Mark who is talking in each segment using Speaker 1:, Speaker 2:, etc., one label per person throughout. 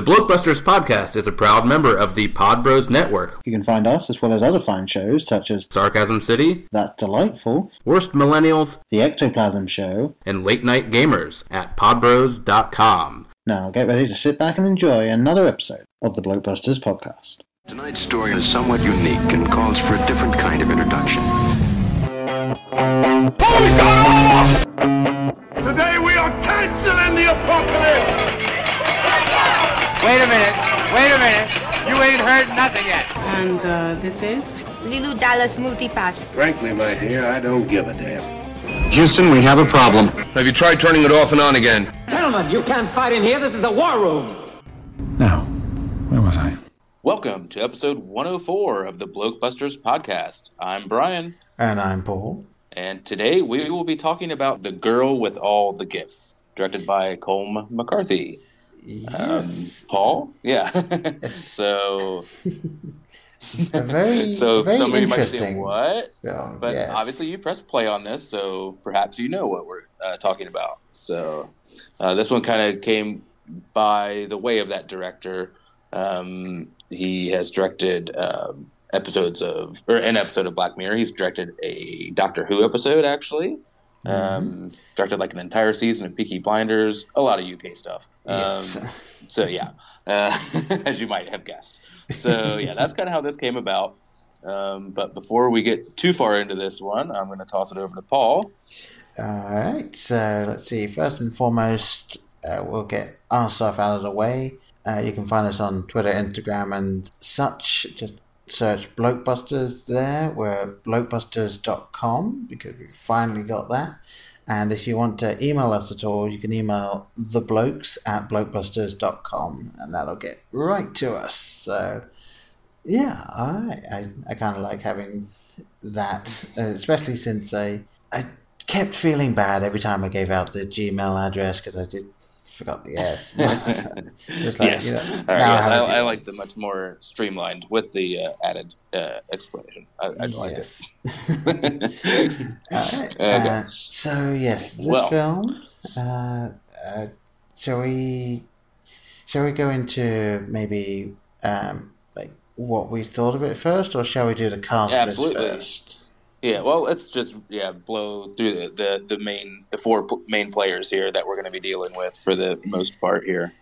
Speaker 1: The Blokebusters podcast is a proud member of the Pod Bros Network.
Speaker 2: You can find us as well as other fine shows such as
Speaker 1: Sarcasm City,
Speaker 2: That's Delightful,
Speaker 1: Worst Millennials,
Speaker 2: The Ectoplasm Show.
Speaker 1: and Late Night Gamers at podbros.com.
Speaker 2: Now get ready to sit back and enjoy another episode of the Blokebusters podcast.
Speaker 3: Tonight's story is somewhat unique and calls for a different kind of introduction.
Speaker 4: Today we are canceling the apocalypse!
Speaker 5: Wait a minute. Wait a minute. You ain't heard nothing yet.
Speaker 6: And uh, this is?
Speaker 7: Leeloo Dallas Multipass.
Speaker 4: Frankly, my dear, I don't give a damn.
Speaker 3: Houston, we have a problem.
Speaker 8: Have you tried turning it off and on again?
Speaker 9: Gentlemen, you can't fight in here. This is the war room.
Speaker 10: Now, where was I?
Speaker 11: Welcome to episode 104 of the Blokebusters podcast. I'm Brian,
Speaker 2: And I'm Paul.
Speaker 11: and today we will be talking about The Girl with All the Gifts, directed by Colm McCarthy. Um, Paul? Yeah. so,
Speaker 2: very,
Speaker 11: so
Speaker 2: very
Speaker 11: somebody might
Speaker 2: interesting
Speaker 11: what?
Speaker 2: film.
Speaker 11: But
Speaker 2: yes.
Speaker 11: obviously, you press play on this, so perhaps you know what we're uh, talking about. So, uh, this one kind of came by the way of that director. Um, he has directed um, episodes of, or an episode of Black Mirror. He's directed a Doctor Who episode, actually. Um, directed like an entire season of Peaky Blinders, a lot of UK stuff. Um,
Speaker 2: Yes.
Speaker 11: so yeah, uh, as you might have guessed. So yeah, that's kind of how this came about. Um, but before we get too far into this one, I'm going to toss it over to Paul.
Speaker 2: All right, so let's see. First and foremost, uh, we'll get our stuff out of the way. Uh, you can find us on Twitter, Instagram, and such. Just search Blokebusters there. We're blokebusters.com because we finally got that. And if you want to email us at all, you can email theblokes at blokebusters.com and that'll get right to us. So, yeah, I, I, I kind of like having that, especially since I, I kept feeling bad every time I gave out the Gmail address because I did forgot the S. Just like,
Speaker 11: yes,
Speaker 2: you know,
Speaker 11: right, yes, I, I like the much more streamlined with the uh, added uh, explanation. I, I like
Speaker 2: yes.
Speaker 11: it. Okay.
Speaker 2: uh, so yes, this
Speaker 11: Well.
Speaker 2: film. Uh, uh, shall we? Shall we go into maybe um, like what we thought of it first, or shall we do the cast
Speaker 11: Yeah,
Speaker 2: list first?
Speaker 11: Yeah, well, let's just yeah blow through the the, the main the four p- main players here that we're going to be dealing with for the most part here.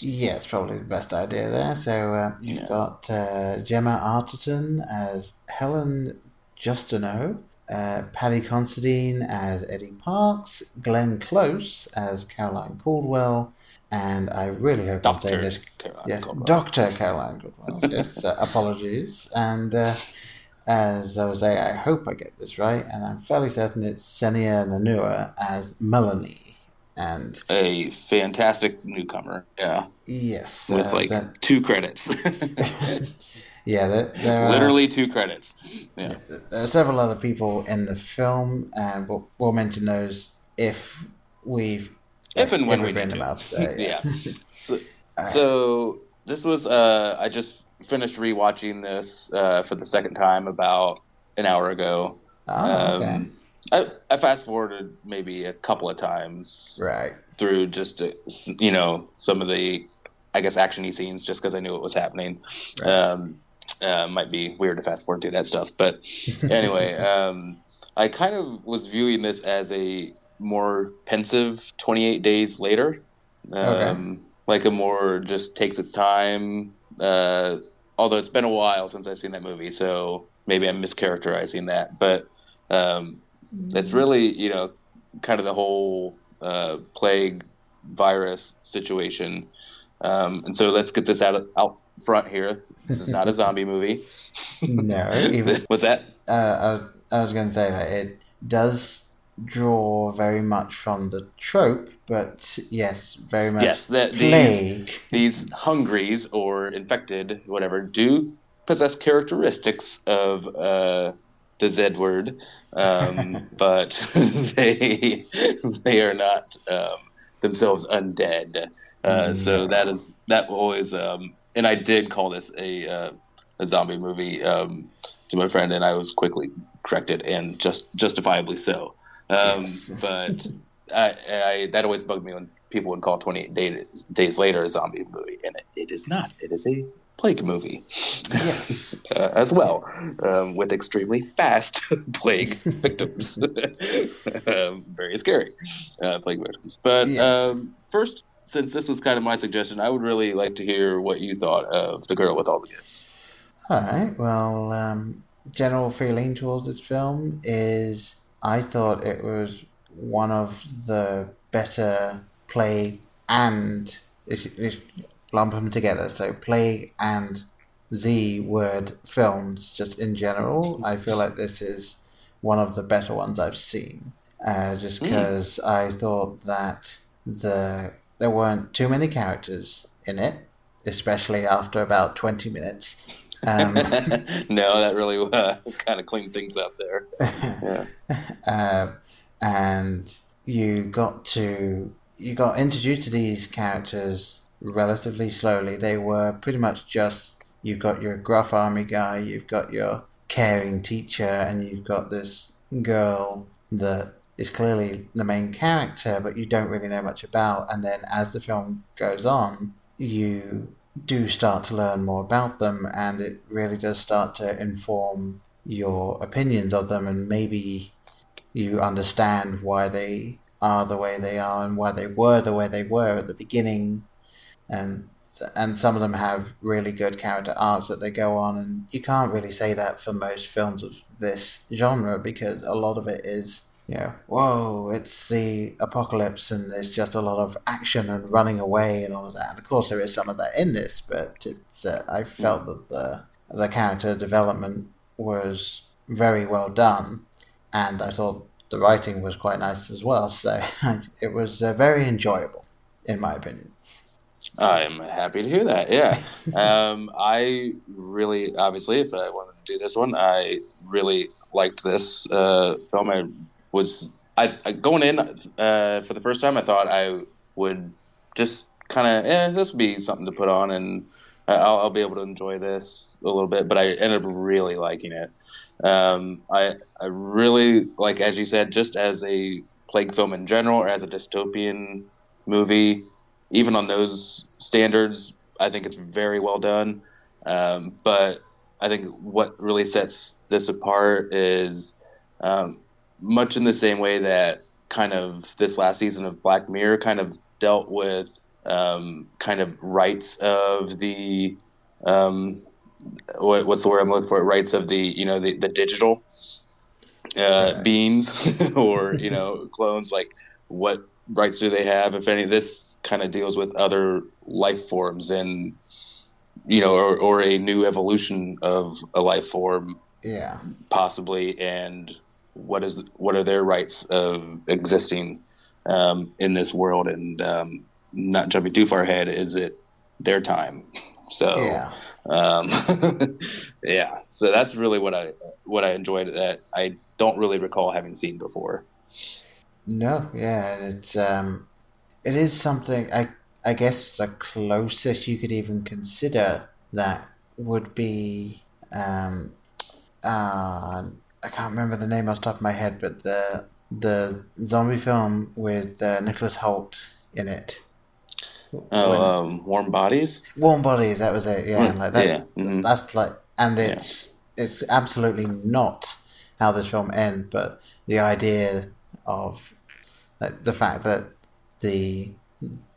Speaker 2: Yes, probably the best idea there. So uh, you've
Speaker 11: Yeah.
Speaker 2: got uh, Gemma Arterton as Helen Justineau, uh, Paddy Considine as Eddie Parks, Glenn Close as Caroline Caldwell, and I really hope I'm saying this.
Speaker 11: Caroline
Speaker 2: Yes,
Speaker 11: Caldwell.
Speaker 2: Doctor Caroline Caldwell. yes, uh, apologies. And uh, as I was saying, I hope I get this right, and I'm fairly certain it's Sennia Nanua as Melanie. And
Speaker 11: A fantastic newcomer, yeah,
Speaker 2: yes,
Speaker 11: with
Speaker 2: uh,
Speaker 11: like
Speaker 2: that-
Speaker 11: two credits,
Speaker 2: yeah, there, there are
Speaker 11: literally two credits. Yeah,
Speaker 2: there are several other people in the film, and we'll, we'll mention those if we've
Speaker 11: if and when we
Speaker 2: bring them up. So,
Speaker 11: yeah. So, so this was uh, I just finished rewatching this uh, for the second time about an hour ago.
Speaker 2: Oh, okay.
Speaker 11: Um, I, I fast forwarded maybe a couple of times
Speaker 2: right.
Speaker 11: through just to, you know some of the I guess actiony scenes just because I knew it was happening. Um, uh, might be weird to fast forward through that stuff, but anyway, um, I kind of was viewing this as a more pensive 28 days later. Um, Like a more just takes its time. Uh, although it's been a while since I've seen that movie, so maybe I'm mischaracterizing that. But um, it's really, you know, kind of the whole uh, plague virus situation. Um, and so let's get this out out front here. This is not a zombie movie.
Speaker 2: No, even
Speaker 11: What's that?
Speaker 2: uh, I, I was going to say that it does draw very much from the trope, but yes, very much
Speaker 11: Yes, these
Speaker 2: plague.
Speaker 11: these hungries or infected, whatever, do possess characteristics of uh, the Z word, um, but they they are not um, themselves undead. Uh, So that is that always, um, and I did call this a uh, a zombie movie um, to my friend, and I was quickly corrected, and just justifiably so. Um,
Speaker 2: Yes.
Speaker 11: but I, I that always bugged me when people would call 28 days, days later a zombie movie, and it, it is not. It is a plague movie.
Speaker 2: Yes.
Speaker 11: uh, as well, um, with extremely fast plague victims. um, very scary uh, plague victims. But
Speaker 2: Yes.
Speaker 11: um, first, since this was kind of my suggestion, I would really like to hear what you thought of The Girl with All the Gifts.
Speaker 2: All right. Well, um, general feeling towards this film is I thought it was one of the better play and it's, it's lump them together. So play and Z word films, just in general. I feel like this is one of the better ones I've seen. Uh, just because I thought that the there weren't too many characters in it, especially after about twenty minutes. Um,
Speaker 11: no, that really uh, kind of cleaned things up there. Yeah.
Speaker 2: uh, and you got to you got introduced to these characters relatively slowly. They were pretty much just you've got your gruff army guy, you've got your caring teacher, and you've got this girl that is clearly the main character, but you don't really know much about. And then as the film goes on, you do start to learn more about them, and it really does start to inform your opinions of them, and maybe you understand why they are the way they are and why they were the way they were at the beginning, and and some of them have really good character arcs that they go on, and you can't really say that for most films of this genre because a lot of it is you know, whoa, it's the apocalypse and there's just a lot of action and running away and all of that. And of course, there is some of that in this, but it's uh, I felt that the the character development was very well done, and I thought the writing was quite nice as well. So it was uh, very enjoyable, in my opinion.
Speaker 11: I'm happy to hear that. Yeah, um, I really, obviously, if I wanted to do this one, I really liked this uh, film. I was I, I going in uh, for the first time. I thought I would just kind of, eh, this would be something to put on, and I'll, I'll be able to enjoy this a little bit. But I ended up really liking it. Um, I I really like, as you said, just as a plague film in general, or as a dystopian movie, even on those standards, I think it's very well done. Um, but I think what really sets this apart is um, much in the same way that kind of this last season of Black Mirror kind of dealt with um, kind of rights of the um, what, what's the word I'm looking for? Rights of the you know the, the digital uh, beings or you know clones. Like what rights do they have? If any, this kind of deals with other life forms and you know or, or a new evolution of a life form
Speaker 2: Yeah,
Speaker 11: possibly and what is what are their rights of existing um, in this world and um, not jumping too far ahead is it their time so
Speaker 2: yeah.
Speaker 11: um, yeah so that's really what i what i enjoyed that i don't really recall having seen before
Speaker 2: No, yeah, it's um, it is something. I I guess the closest you could even consider that would be um, uh, I can't remember the name off the top of my head, but the the zombie film with uh, Nicholas Hoult in it.
Speaker 11: oh
Speaker 2: When-
Speaker 11: um, warm bodies
Speaker 2: Warm Bodies, that was it. Yeah,
Speaker 11: Mm,
Speaker 2: like that.
Speaker 11: yeah, mhm.
Speaker 2: That's like, and it's it's absolutely not how this film ends, but the idea of like, the fact that the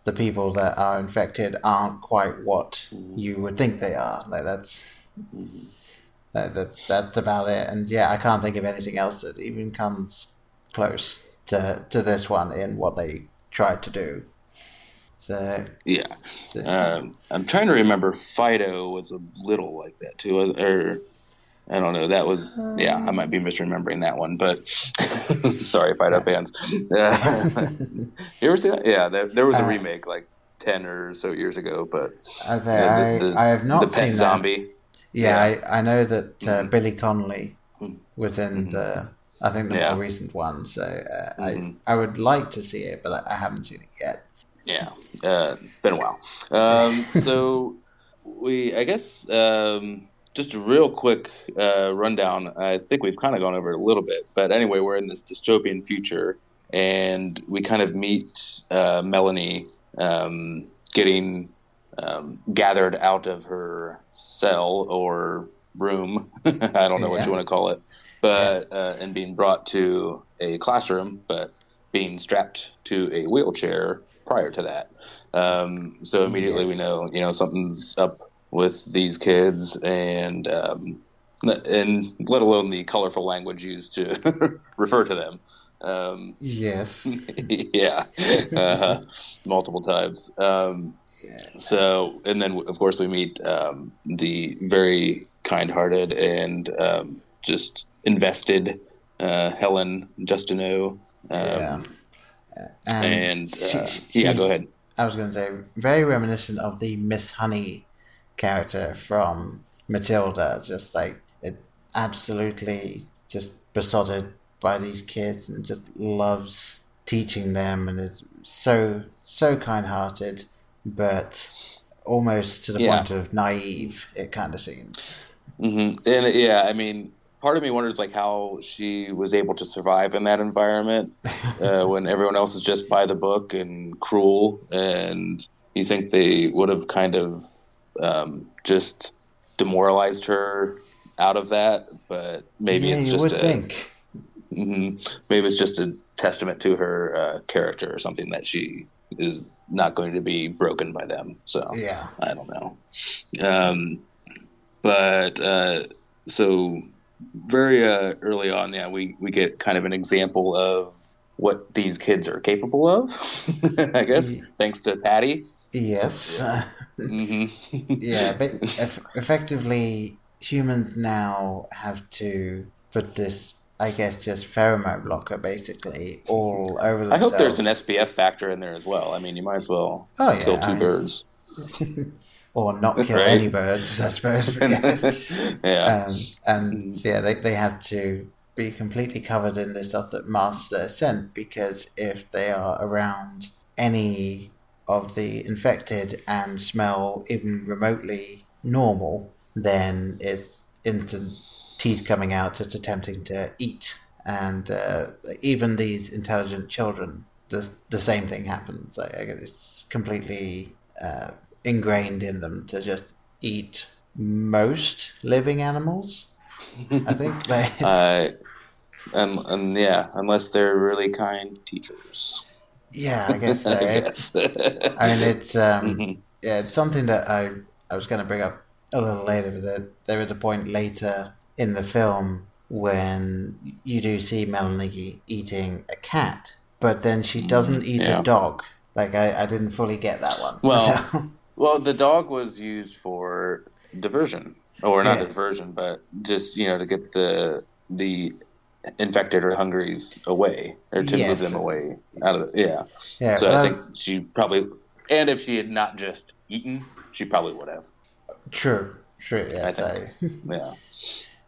Speaker 2: the people that are infected aren't quite what you would think they are. Like that's that, that that's about it. And yeah, I can't think of anything else that even comes close to to this one in what they tried to do. So,
Speaker 11: yeah
Speaker 2: so
Speaker 11: um, i'm trying to remember fido was a little like that too or I don't know. That was yeah. I might be misremembering that one, but sorry, Fido fans. You ever see that? Yeah, there, there was a
Speaker 2: Uh,
Speaker 11: remake like ten or so years ago, but uh,
Speaker 2: I,
Speaker 11: the, the,
Speaker 2: I have not
Speaker 11: the
Speaker 2: seen
Speaker 11: zombie.
Speaker 2: that. Yeah,
Speaker 11: Yeah.
Speaker 2: I, I know that uh,
Speaker 11: Mhm.
Speaker 2: Billy Connolly was in
Speaker 11: Mhm.
Speaker 2: the I think the
Speaker 11: Yeah.
Speaker 2: more recent one. So uh,
Speaker 11: Mhm.
Speaker 2: I I would like to see it, but I, I haven't seen it yet.
Speaker 11: Yeah, uh, been a while. Um, so we, I guess, um, just a real quick uh, rundown. I think we've kind of gone over it a little bit, but anyway, we're in this dystopian future, and we kind of meet uh, Melanie um, getting um, gathered out of her cell or room. I don't know what you want to call it, but uh, and being brought to a classroom, but being strapped to a wheelchair prior to that. Um, so immediately we know, you know, something's up with these kids, and um, and let alone the colorful language used to refer to them. Um,
Speaker 2: Yes.
Speaker 11: yeah, uh, multiple times. Um, so, and then of course we meet um, the very kind-hearted and um, just invested uh, Helen Justineau. Um,
Speaker 2: Yeah.
Speaker 11: And
Speaker 2: she-
Speaker 11: uh,
Speaker 2: she-
Speaker 11: yeah, go ahead.
Speaker 2: I was going to say, very reminiscent of the Miss Honey character from Matilda. Just like it, absolutely just besotted by these kids and just loves teaching them and is so so kind-hearted, but almost to the
Speaker 11: Yeah.
Speaker 2: point of naive. It kind of seems.
Speaker 11: hmm And yeah, I mean, part of me wonders like how she was able to survive in that environment uh, when everyone else is just by the book and cruel, and you think they would have kind of um, just demoralized her out of that, but maybe
Speaker 2: yeah,
Speaker 11: it's
Speaker 2: you
Speaker 11: just
Speaker 2: would
Speaker 11: a,
Speaker 2: think.
Speaker 11: mhm. maybe it's just a testament to her uh, character or something that she is not going to be broken by them. So
Speaker 2: Yeah.
Speaker 11: I don't know. Um, but uh, so very uh, early on, yeah, we, we get kind of an example of what these kids are capable of, I guess, thanks to Paddy.
Speaker 2: Yes.
Speaker 11: hmm
Speaker 2: yeah, but eff- effectively, humans now have to put this, I guess, just pheromone blocker basically all over
Speaker 11: the.
Speaker 2: I
Speaker 11: hope there's an SPF factor in there as well. I mean, you might as well
Speaker 2: Oh, yeah,
Speaker 11: kill two
Speaker 2: I mean-
Speaker 11: birds.
Speaker 2: or not kill
Speaker 11: Right.
Speaker 2: any birds, I suppose.
Speaker 11: yeah.
Speaker 2: um, and yeah, they, they have to be completely covered in the stuff that masks their scent because if they are around any of the infected and smell even remotely normal, then it's instant teeth coming out just attempting to eat. And uh, even these intelligent children, the, the same thing happens. Like, it's completely uh, ingrained in them to just eat most living animals. I think they.
Speaker 11: Uh, and, and yeah, unless they're really kind teachers.
Speaker 2: yeah, I guess so.
Speaker 11: I guess.
Speaker 2: I mean, it's um,
Speaker 11: Mhm.
Speaker 2: yeah, it's something that I I was going to bring up a little later. But there, there is a point later in the film when you do see Melanie eating a cat, but then she mm, doesn't eat
Speaker 11: yeah.
Speaker 2: a dog. Like I, I didn't fully get that one.
Speaker 11: Well,
Speaker 2: So-
Speaker 11: Well, the dog was used for diversion, or not
Speaker 2: Yeah.
Speaker 11: diversion, but just you know to get the the infected or hungries away, or to
Speaker 2: Yes.
Speaker 11: move them away out of the, yeah.
Speaker 2: yeah,
Speaker 11: so I think she probably, and if she had not just eaten, she probably would have.
Speaker 2: true, true. Yeah,
Speaker 11: I think. Yeah.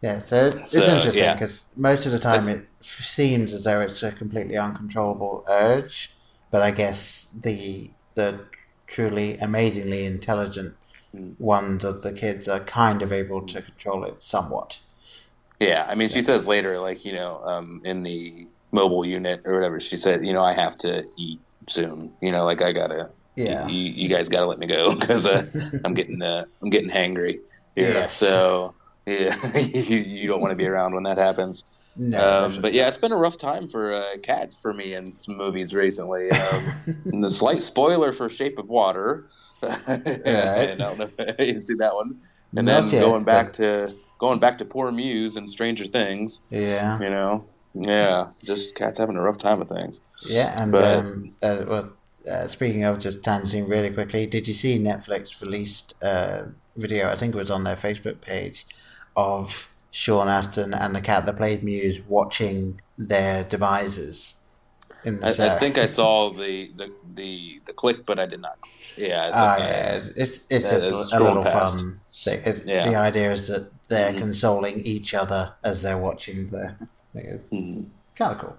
Speaker 2: Yeah, so it's
Speaker 11: So,
Speaker 2: interesting
Speaker 11: yeah.
Speaker 2: because most of the time it seems as though it's a completely uncontrollable urge, but I guess the the truly amazingly intelligent
Speaker 11: Hmm.
Speaker 2: ones of the kids are kind of able to control it somewhat.
Speaker 11: Yeah, I mean, she says later, like you know, um, in the mobile unit or whatever, she said, you know, I have to eat soon. You know, like I gotta.
Speaker 2: Yeah.
Speaker 11: You, you guys gotta let me go because uh, I'm getting uh, I'm getting hangry.
Speaker 2: Yes.
Speaker 11: So yeah, you, you don't want to be around when that happens.
Speaker 2: No,
Speaker 11: Um, but yeah, it's been a rough time for uh, cats for me in some movies recently. Um, and the slight spoiler for Shape of Water. I don't know if you see that one. And
Speaker 2: Not
Speaker 11: then
Speaker 2: yet,
Speaker 11: going back
Speaker 2: but-
Speaker 11: to going back to poor Mews and Stranger Things.
Speaker 2: yeah,
Speaker 11: You know, yeah, just cats having a rough time with things.
Speaker 2: yeah, and
Speaker 11: but-
Speaker 2: um, uh, well, uh, speaking of just tangenting really quickly, did you see Netflix released a video? I think it was on their Facebook page of Sean Astin and the cat that played Mews watching their devices in the
Speaker 11: I. I think I saw the, the the the click, but I did not. Yeah,
Speaker 2: Ah,
Speaker 11: I-
Speaker 2: it's it's just
Speaker 11: it's
Speaker 2: a, a little
Speaker 11: past.
Speaker 2: fun. Thing.
Speaker 11: Yeah.
Speaker 2: The idea is that they're
Speaker 11: Mhm.
Speaker 2: consoling each other as they're watching the.
Speaker 11: Mhm.
Speaker 2: Kind of cool.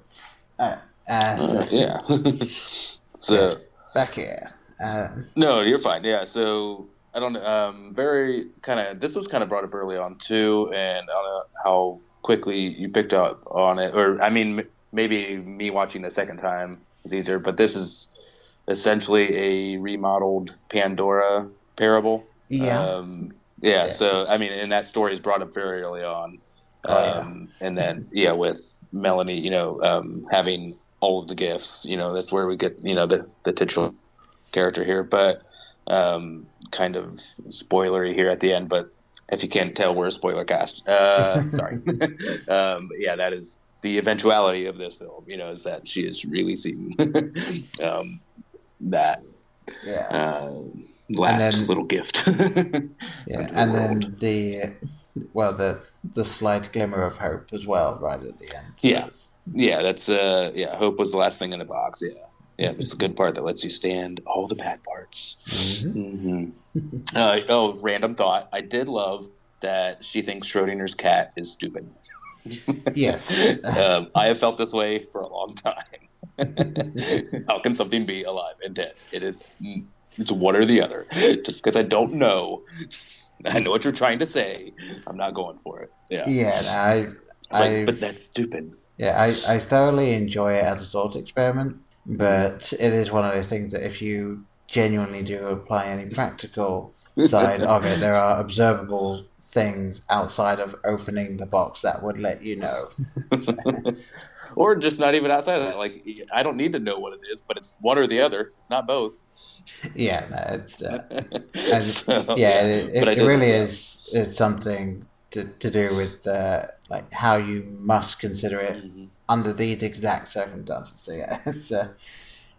Speaker 2: Uh, uh, so,
Speaker 11: Uh, yeah. so
Speaker 2: yes, back here. Uh,
Speaker 11: no, you're fine. Yeah. So I don't know. Um, very kind of. This was kind of brought up early on too, and I don't know how quickly you picked up on it, or I mean, m- maybe me watching the second time is easier, but this is essentially a remodeled Pandora parable.
Speaker 2: Yeah.
Speaker 11: Um, yeah,
Speaker 2: Yeah.
Speaker 11: So I mean, and that story is brought up very early on.
Speaker 2: Oh, yeah.
Speaker 11: um, And then yeah, with Melanie, you know, um, having all of the gifts, you know, that's where we get you know the the titular character here, but um, kind of spoilery here at the end. But if you can't tell, we're a spoiler cast. Uh, sorry. um, but yeah, that is the eventuality of this film. You know, is that she is releasing um, that
Speaker 2: Yeah.
Speaker 11: uh, last
Speaker 2: then-
Speaker 11: little gift.
Speaker 2: Yeah, and
Speaker 11: world.
Speaker 2: then the well, the the slight glimmer of hope as well, right at the end.
Speaker 11: Yeah. yeah, that's uh, yeah. Hope was the last thing in the box. Yeah, yeah. It's the good part that lets you stand all the bad parts. hmm uh, oh, random thought. I did love that she thinks Schrodinger's cat is stupid.
Speaker 2: Yes.
Speaker 11: um, I have felt this way for a long time. How can something be alive and dead? It is mm, it's one or the other. Just because I don't know, I know what you're trying to say. I'm not going for it. Yeah,
Speaker 2: Yeah, no, I, I,
Speaker 11: but that's stupid.
Speaker 2: yeah, I, I thoroughly enjoy it as a thought experiment, but it is one of those things that if you genuinely do apply any practical side of it, there are observable things outside of opening the box that would let you know.
Speaker 11: or just not even outside of that. Like I don't need to know what it is, but it's one or the other. It's not both.
Speaker 2: Yeah, no, it's uh, and,
Speaker 11: So,
Speaker 2: yeah, it, it, it really is It's something to, to do with uh, like how you must consider it
Speaker 11: Mm-hmm.
Speaker 2: under these exact circumstances. So yeah, it's, uh,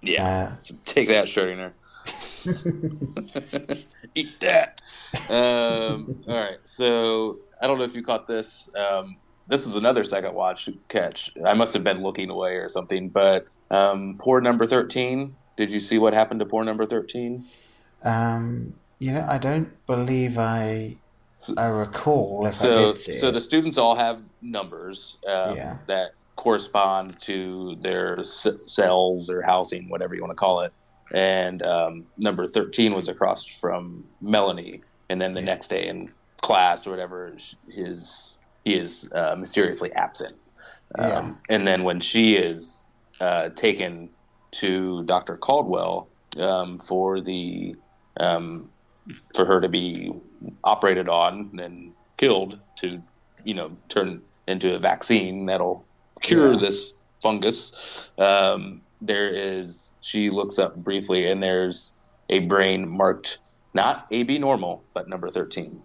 Speaker 11: Yeah,
Speaker 2: uh,
Speaker 11: So take that, Schrodinger. Eat that. Um, all right, so I don't know if you caught this. Um, this was another second watch catch. I must have been looking away or something. But um, poor number thirteen. Did you see what happened to poor number thirteen?
Speaker 2: um, you know, I don't believe I I recall if I
Speaker 11: so so
Speaker 2: it.
Speaker 11: the students all have numbers um,
Speaker 2: Yeah.
Speaker 11: that correspond to their c- cells or housing whatever you want to call it and um, number 13 was across from melanie and then the
Speaker 2: Yeah.
Speaker 11: next day in class or whatever his he is uh, mysteriously absent um,
Speaker 2: Yeah.
Speaker 11: and then when she is uh, taken to dr caldwell um, for the um, for her to be operated on and killed to, you know, turn into a vaccine that'll cure
Speaker 2: Yeah.
Speaker 11: this fungus. Um, there is, she looks up briefly, and there's a brain marked not AB normal, but number 13.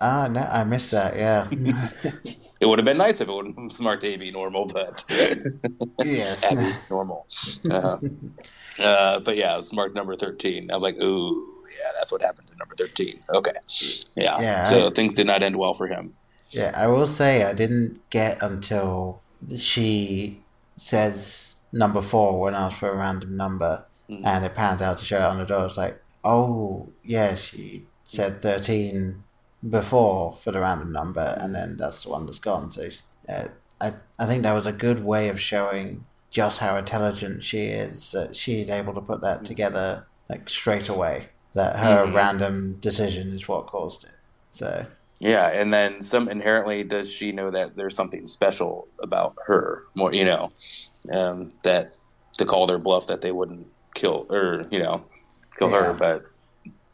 Speaker 2: ah no, I missed that. Yeah,
Speaker 11: It would have been nice if it would have marked AB normal, but
Speaker 2: yes,
Speaker 11: Abby normal. Uh, uh, but yeah, it was marked number 13. I was like, ooh, yeah, that's what happened to number 13. Okay. Yeah.
Speaker 2: Yeah,
Speaker 11: so
Speaker 2: I-
Speaker 11: things did not end well for him.
Speaker 2: Yeah, I will say I didn't get until she says number four when asked for a random number, and it pans out to show it on the door. It's like, oh yeah, she said thirteen before for the random number, and then that's the one that's gone. So uh, I I think that was a good way of showing just how intelligent she is. That she's able to put that together like straight away. That her
Speaker 11: Mhm.
Speaker 2: random decision is what caused it. So.
Speaker 11: Yeah, and then some inherently does she know that there's something special about her? More, you know, um, that to call their bluff that they wouldn't kill or you know kill her, but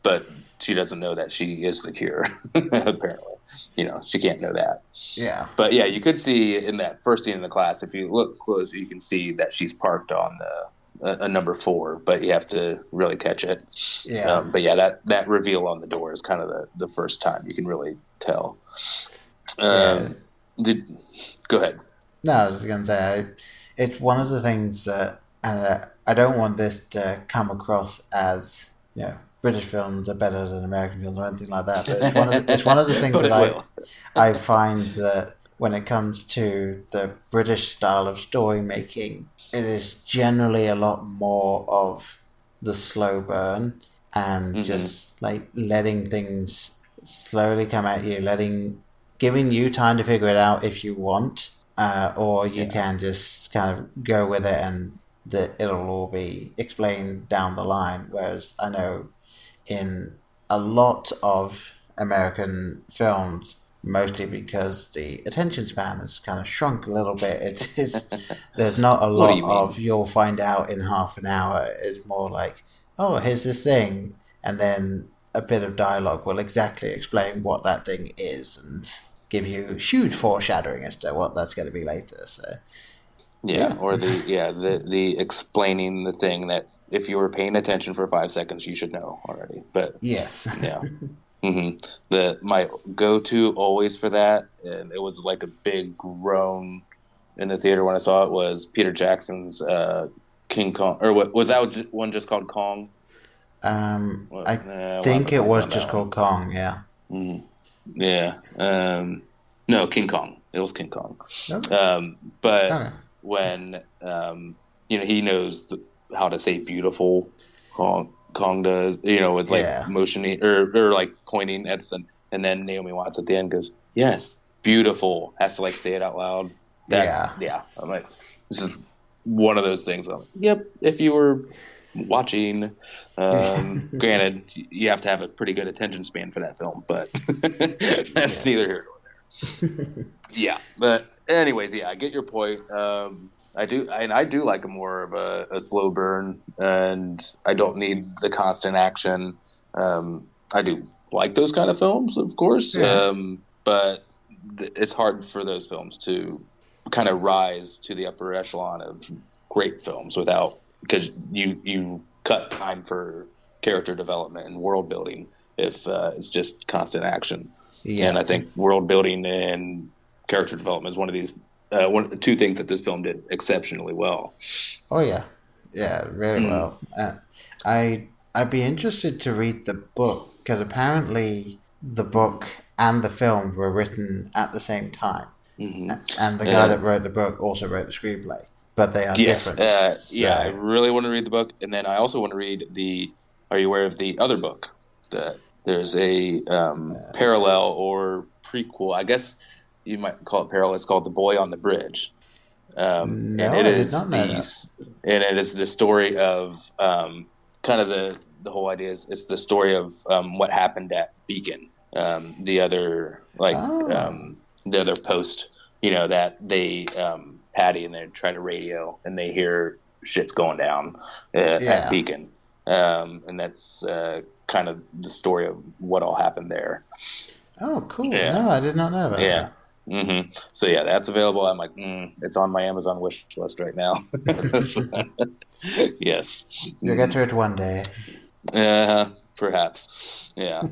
Speaker 11: but she doesn't know that she is the cure. apparently, you know, she can't know that.
Speaker 2: Yeah.
Speaker 11: But yeah, you could see in that first scene in the class, if you look close, you can see that she's parked on the a, a number four, but you have to really catch it.
Speaker 2: Yeah.
Speaker 11: Um, but yeah, that that reveal on the door is kind of the, the first time you can really tell. Um, Did go ahead.
Speaker 2: No, I was going to say, I, it's one of the things that, and uh, I don't want this to come across as, you know, British films are better than American films or anything like that. But it's one of the, it's one of the things that I. I find that when it comes to the British style of story making, it is generally a lot more of the slow burn and
Speaker 11: Mhm.
Speaker 2: just like letting things slowly come at you, letting giving you time to figure it out if you want, uh, or you can just kind of go with it and that it'll all be explained down the line. Whereas I know in a lot of American films, mostly because the attention span has kind of shrunk a little bit. It's, it's there's not a lot
Speaker 11: you
Speaker 2: of you'll find out in half an hour. It's more like, oh, here's this thing, and then a bit of dialogue will exactly explain what that thing is and give you huge foreshadowing as to what that's going to be later. So
Speaker 11: Yeah,
Speaker 2: Yeah.
Speaker 11: or the yeah the the explaining the thing that if you were paying attention for five seconds, you should know already. But
Speaker 2: yes,
Speaker 11: yeah, hmm the my go to always for that, and it was like a big groan in the theater when I saw it was Peter Jackson's uh, King Kong, or what was that one just called Kong?
Speaker 2: um,
Speaker 11: Well,
Speaker 2: I
Speaker 11: nah,
Speaker 2: think it was just called Kong. Yeah.
Speaker 11: Yeah, um, no King Kong. It was King Kong.
Speaker 2: Okay.
Speaker 11: Um, but when um, you know he knows th- how to say beautiful, Kong, Kong does. You know, with like
Speaker 2: Yeah.
Speaker 11: motioning or or like pointing at some, and then Naomi Watts at the end goes, "Yes, beautiful." Has to like say it out loud. That,
Speaker 2: Yeah.
Speaker 11: yeah. I'm like, this is one of those things. I'm like, yep. If you were watching, um, granted, you have to have a pretty good attention span for that film, but that's neither here nor there yeah but anyways yeah i get your point um i do and i do like a more of a, a slow burn and i don't need the constant action um i do like those kind of films of course
Speaker 2: Yeah.
Speaker 11: um but th- it's hard for those films to kind of rise to the upper echelon of great films without because you you cut time for character development and world building if uh, it's just constant action
Speaker 2: Yeah.
Speaker 11: and I think world building and character development is one of these uh, one two things that this film did exceptionally well.
Speaker 2: Oh yeah, yeah, very
Speaker 11: Mm.
Speaker 2: well. Uh, I I'd be interested to read the book because apparently the book and the film were written at the same time, A- and the guy
Speaker 11: Yeah.
Speaker 2: that wrote the book also wrote the screenplay, but they are
Speaker 11: Yes,
Speaker 2: different.
Speaker 11: uh,
Speaker 2: so-
Speaker 11: yeah, I really want to read the book, and then I also want to read the. Are you aware of the other book? That there's a um, parallel or prequel. I guess you might call it parallel. It's called The Boy on the Bridge. Um,
Speaker 2: No,
Speaker 11: and
Speaker 2: I
Speaker 11: it
Speaker 2: did
Speaker 11: is the and it is the story of um, kind of the the whole idea is it's the story of um, what happened at Beacon, um, the other like
Speaker 2: Oh.
Speaker 11: um, the other post, you know that they um, Paddy and they try to radio and they hear shit's going down uh,
Speaker 2: Yeah.
Speaker 11: at Beacon, um, and that's uh, kind of the story of what all happened there.
Speaker 2: oh, cool.
Speaker 11: Yeah.
Speaker 2: No, I did not know about that.
Speaker 11: Yeah. Hmm So yeah, that's available. I'm like, mm, it's on my Amazon wish list right now. yes.
Speaker 2: You'll get to it one day.
Speaker 11: Uh, perhaps. Yeah.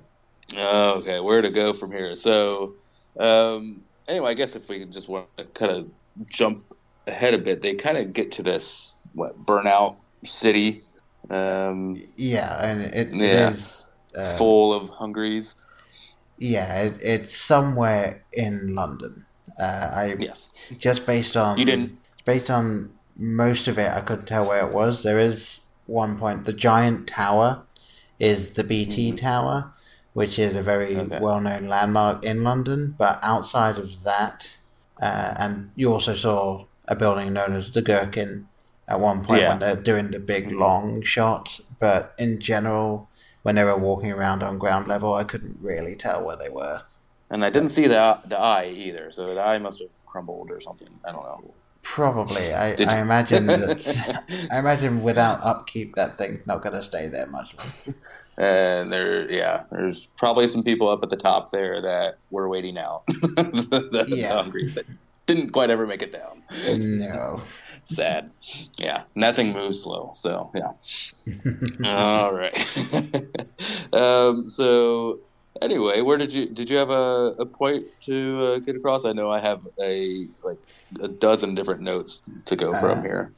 Speaker 11: okay, where to go from here? So, um, anyway, I guess if we just want to kind of jump ahead a bit, they kind of get to this what burnout city, um,
Speaker 2: Yeah, and it, it
Speaker 11: Yeah.
Speaker 2: is. Uh,
Speaker 11: full of hungries.
Speaker 2: Yeah, it, it's somewhere in London. Uh, I
Speaker 11: Yes.
Speaker 2: just based on
Speaker 11: You didn't-
Speaker 2: based on most of it i couldn't tell where it was there is one point the giant tower is the bt tower which is a very
Speaker 11: Mm-hmm. Okay.
Speaker 2: well-known landmark in london but outside of that uh, and you also saw a building known as the gherkin at one point
Speaker 11: Yeah.
Speaker 2: when they're doing the big long shot but in general when they were walking around on ground level i couldn't really tell where they were
Speaker 11: And I didn't see the the eye either, so the eye must have crumbled or something. I don't know.
Speaker 2: Probably. I, I imagine that. I imagine without upkeep, that thing's not going to stay there much longer.
Speaker 11: And there, yeah, there's probably some people up at the top there that were waiting out. the, the
Speaker 2: Yeah.
Speaker 11: hungry that didn't quite ever make it down.
Speaker 2: No.
Speaker 11: Sad. Yeah, nothing moves slow. So yeah. All right. um, so anyway, where did you did you have a, a point to uh, get across? I know I have a like a dozen different notes to go from
Speaker 2: Uh,
Speaker 11: here.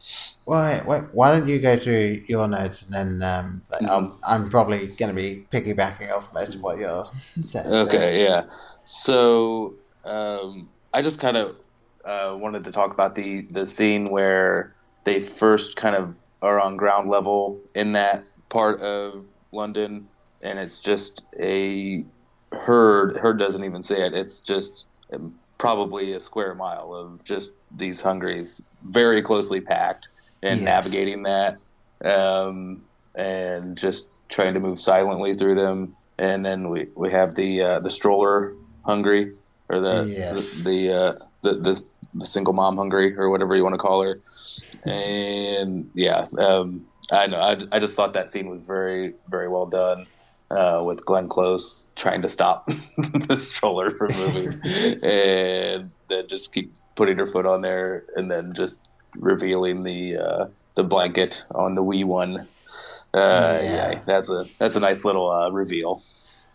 Speaker 2: Why, why, why don't you go through your notes and then um, like, I'm,
Speaker 11: Mhm.
Speaker 2: I'm probably going to be piggybacking off most of what you're saying.
Speaker 11: Okay, yeah. So um, I just kind of uh, wanted to talk about the the scene where they first kind of are on ground level in that part of London, and it's just a herd. Herd doesn't even say it. It's just probably a square mile of just these hungries, very closely packed, and
Speaker 2: Yes.
Speaker 11: navigating that, um, and just trying to move silently through them. And then we, we have the uh, the stroller hungry, or the
Speaker 2: Yes.
Speaker 11: the the, uh, the the the single mom hungry, or whatever you want to call her. And yeah, um, I know. I, I just thought that scene was very very well done. Uh, with Glenn Close trying to stop the stroller from moving, and then just keep putting her foot on there, and then just revealing the uh, the blanket on the wee one. Uh,
Speaker 2: Yeah.
Speaker 11: yeah. that's a that's a nice little uh, reveal.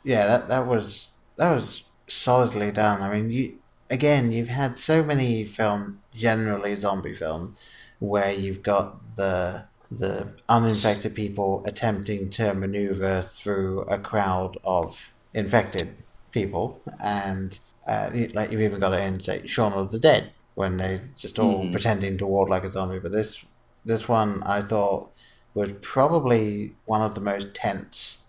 Speaker 2: Yeah, that that was that was solidly done. I mean, you again, you've had so many film, generally zombie film, where you've got the the uninfected people attempting to maneuver through a crowd of infected people, and uh, like you've even got it in say Shaun of the Dead when they just all pretending to walk like a zombie. But this this one I thought was probably one of the most tense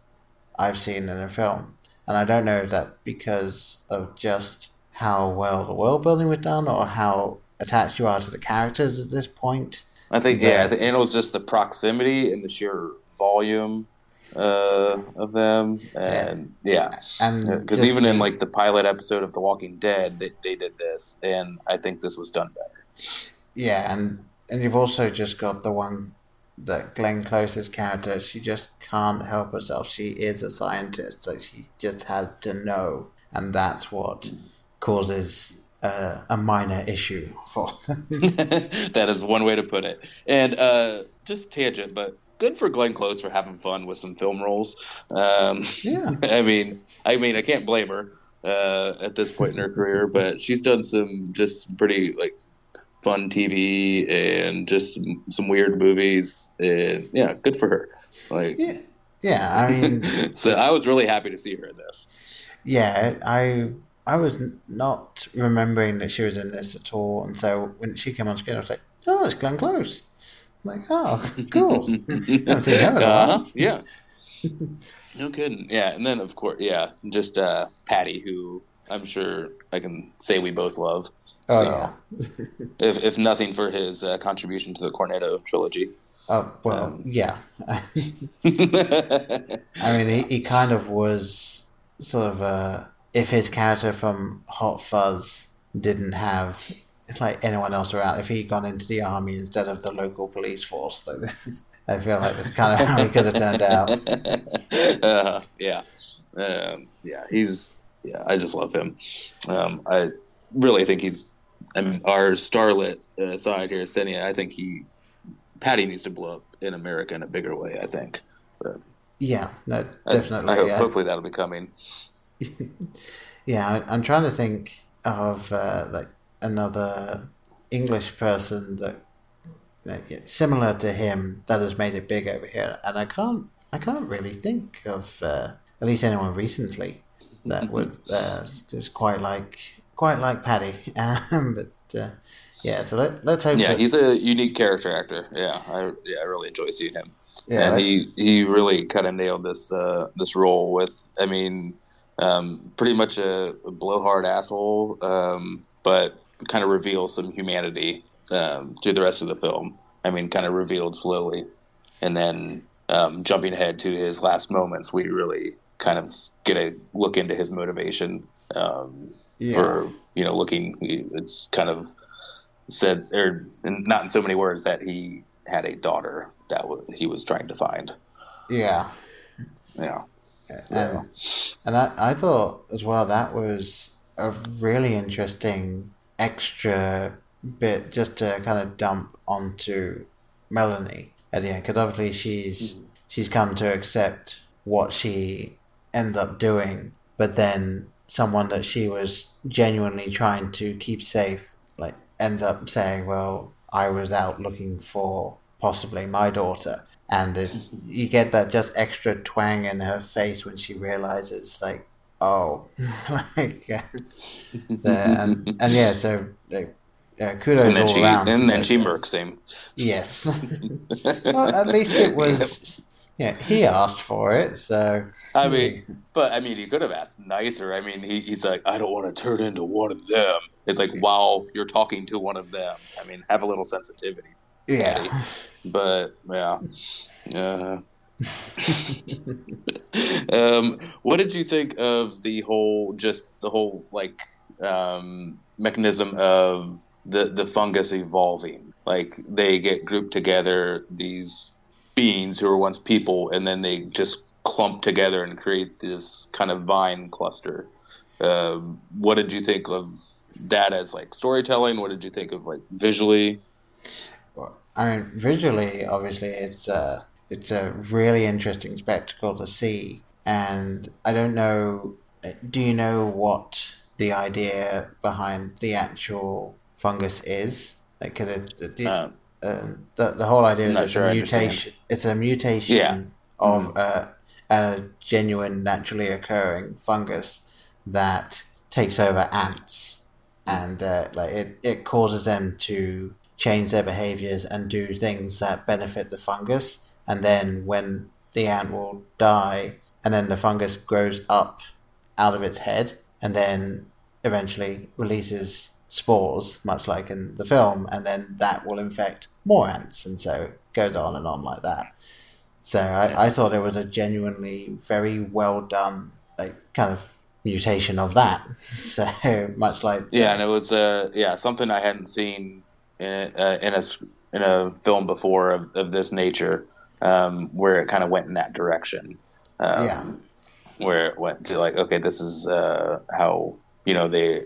Speaker 2: I've seen in a film. And I don't know if that's because of just how well the world building was done or how attached you are to the characters at this point.
Speaker 11: I think
Speaker 2: Yeah.
Speaker 11: I think, and it was just the proximity and the sheer volume uh, of them, and yeah,
Speaker 2: And
Speaker 11: because
Speaker 2: just
Speaker 11: even in
Speaker 2: the-
Speaker 11: like the pilot episode of The Walking Dead, they, they did this, and I think this was done better.
Speaker 2: Yeah, and and you've also just got the one that Glenn Close's character, she just can't help herself. She is a scientist, so she just has to know, and that's what causes uh, a minor issue for them.
Speaker 11: that is one way to put it. And uh, just tangent, but good for Glenn Close for having fun with some film roles. Um,
Speaker 2: Yeah.
Speaker 11: I mean, I mean, I can't blame her uh, at this point in her career, but she's done some just pretty like fun TV and just some, some weird movies, and yeah, good for her. Like,
Speaker 2: yeah, yeah. I mean,
Speaker 11: so I was really happy to see her in this.
Speaker 2: yeah, I I was not remembering that she was in this at all, and so when she came on screen, I was like, "Oh, it's Glenn Close." I'm like, "Oh, cool." Haven't seen her in a while.
Speaker 11: Uh-huh, yeah. no kidding. Yeah, and then of course, yeah, just uh, Paddy, who I'm sure I can say we both love.
Speaker 2: Oh
Speaker 11: So,
Speaker 2: yeah.
Speaker 11: If if nothing for his uh, contribution to the Cornetto trilogy.
Speaker 2: Oh well,
Speaker 11: Um,
Speaker 2: yeah. I mean, he, he kind of was sort of uh, if his character from Hot Fuzz didn't have like anyone else around, if he'd gone into the army instead of the local police force, so this is, I feel like that's kind of how he could have turned out.
Speaker 11: uh, yeah, um, yeah, he's yeah. I just love him. Um, I really think he's. I mean, our starlet uh, side here, Sennia. I think he, Paddy needs to blow up in America in a bigger way. I think. But
Speaker 2: Yeah, no,
Speaker 11: I-
Speaker 2: definitely.
Speaker 11: I, hope,
Speaker 2: yeah.
Speaker 11: hopefully that'll be coming.
Speaker 2: Yeah, I'm trying to think of uh, like another English person that, that similar to him that has made it big over here, and I can't I can't really think of uh, at least anyone recently that would uh, just quite like quite like Paddy. Um, but uh, yeah, so let, let's hope.
Speaker 11: Yeah, he's a unique character actor. Yeah, I yeah I really enjoy seeing him.
Speaker 2: Yeah,
Speaker 11: and he he really kind of nailed this uh, this role with. I mean, um, pretty much a, a blowhard asshole, um, but kind of reveals some humanity um, through the rest of the film. I mean, kind of revealed slowly, and then um, jumping ahead to his last moments, we really kind of get a look into his motivation um,
Speaker 2: Yeah.
Speaker 11: for you know looking. It's kind of said, or not in so many words, that he had a daughter that he was trying to find.
Speaker 2: yeah.
Speaker 11: Yeah.
Speaker 2: Um, and, and I, I thought as well that was a really interesting extra bit just to kind of dump onto Melanie at the end because obviously she's mm. she's come to accept what she ends up doing, but then someone that she was genuinely trying to keep safe like ends up saying, "Well, I was out looking for possibly my daughter," and you get that just extra twang in her face when she realizes, like, oh, like, uh, so, and, and yeah, so like, uh, kudos
Speaker 11: And then
Speaker 2: all
Speaker 11: she
Speaker 2: around.
Speaker 11: and then she murks him.
Speaker 2: Yes. well, at least it was. Yeah, he asked for it, so.
Speaker 11: I mean, but I mean, he could have asked nicer. I mean, he, he's like, I don't want to turn into one of them. It's like, wow, you're talking to one of them. I mean, have a little sensitivity.
Speaker 2: Yeah.
Speaker 11: But yeah, uh, um, what did you think of the whole, just the whole like um, mechanism of the the fungus evolving? Like they get grouped together, these beings who were once people, and then they just clump together and create this kind of vine cluster. Um, what did you think of that as like storytelling? What did you think of like visually?
Speaker 2: I mean, visually, obviously, it's a it's a really interesting spectacle to see. And I don't know. Do you know what the idea behind the actual fungus is? Like, because it, it,
Speaker 11: Uh,
Speaker 2: uh, the the whole idea is it's
Speaker 11: sure
Speaker 2: a mutation. It's a mutation
Speaker 11: Yeah.
Speaker 2: of uh, a genuine, naturally occurring fungus that takes over ants, and uh, like it, it causes them to change their behaviors and do things that benefit the fungus. And then when the ant will die, and then the fungus grows up out of its head, and then eventually releases spores, much like in the film, and then that will infect more ants, and so it goes on and on like that. So I, I thought it was a genuinely very well done, like kind of mutation of that. So much like
Speaker 11: Yeah, and it was uh, yeah something I hadn't seen in a, uh, in a in a film before of, of this nature, um, where it kind of went in that direction. Um,
Speaker 2: Yeah.
Speaker 11: where it went to like, okay, this is uh, how you know they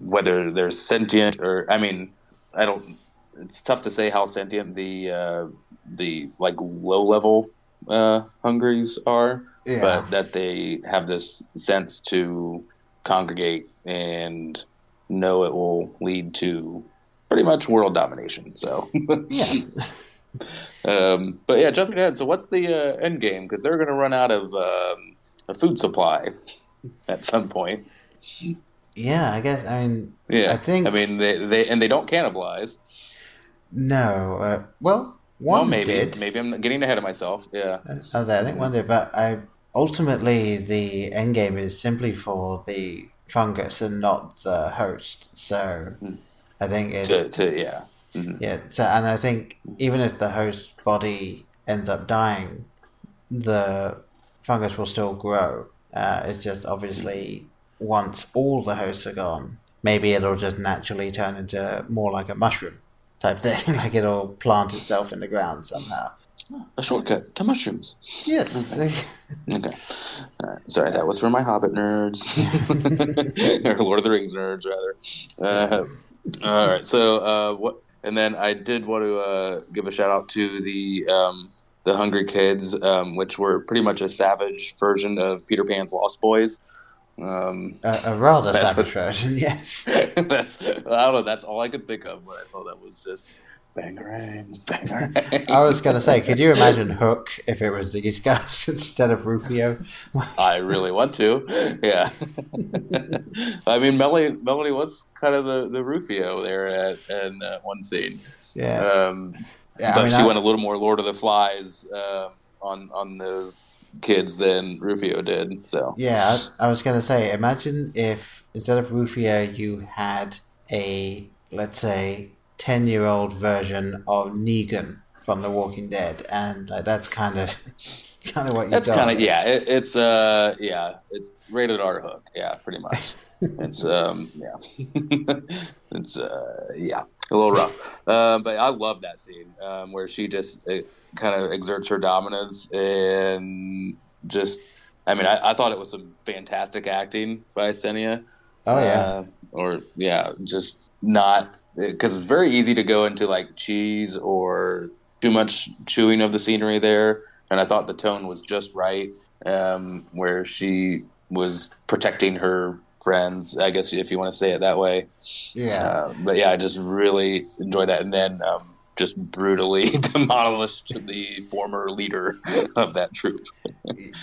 Speaker 11: whether they're sentient or I mean, I don't. It's tough to say how sentient the uh, the like low level uh, hungries are,
Speaker 2: Yeah.
Speaker 11: but that they have this sense to congregate and know it will lead to pretty much world domination. So,
Speaker 2: yeah.
Speaker 11: um, but yeah, jumping ahead. So, what's the uh, end game? Because they're going to run out of um, a food supply at some point.
Speaker 2: Yeah, I guess. I mean,
Speaker 11: Yeah,
Speaker 2: I think.
Speaker 11: I mean, they, they and they don't cannibalize.
Speaker 2: no. Uh, well, one
Speaker 11: well, maybe
Speaker 2: did.
Speaker 11: maybe I'm getting ahead of myself. Yeah,
Speaker 2: Oh, I think one did, but I ultimately the end game is simply for the fungus and not the host. So I think it.
Speaker 11: to, to yeah. Mhm.
Speaker 2: Yeah, so, and I think even if the host body ends up dying, the fungus will still grow. Uh, it's just obviously once all the hosts are gone, maybe it'll just naturally turn into more like a mushroom type thing, like it'll plant itself in the ground somehow.
Speaker 11: A shortcut to mushrooms.
Speaker 2: Yes,
Speaker 11: Okay. All right. Sorry, that was for my Hobbit nerds, or Lord of the Rings nerds, rather. Uh, all right. So, uh, what? And then I did want to uh, give a shout out to the um, the Hungry Kids, um, which were pretty much a savage version of Peter Pan's Lost Boys. Um,
Speaker 2: a, a rather savage version. Yes.
Speaker 11: that's, I don't know. That's all I could think of when I saw that was just bangarang, bangarang.
Speaker 2: I was gonna say, could you imagine Hook if it was these guys instead of Rufio?
Speaker 11: I really want to. Yeah. I mean, Melody, Melody was kind of the, the Rufio there at in uh, one scene.
Speaker 2: Yeah.
Speaker 11: Um,
Speaker 2: Yeah, I
Speaker 11: but
Speaker 2: mean,
Speaker 11: she
Speaker 2: I-
Speaker 11: went a little more Lord of the Flies um on on those kids than Rufio did. So
Speaker 2: Yeah, I, I was going to say, imagine if instead of Rufio, you had a, let's say, 10 year old version of Negan from The Walking Dead. And like, that's kind of kind of what you
Speaker 11: that's kind of yeah. It, it's uh yeah. It's rated R hook. Yeah, pretty much. it's um yeah. it's uh yeah a little rough. Um, but I love that scene um, where she just uh, kind of exerts her dominance and just. I mean, I, I thought it was some fantastic acting by Sennia.
Speaker 2: Oh, yeah.
Speaker 11: Uh, or yeah, just not because it's very easy to go into like cheese or too much chewing of the scenery there. And I thought the tone was just right, um, where she was protecting her friends. I guess if you want to say it that way.
Speaker 2: Yeah.
Speaker 11: Uh, but yeah, I just really enjoyed that. And then um, just brutally demolished the former leader of that troop.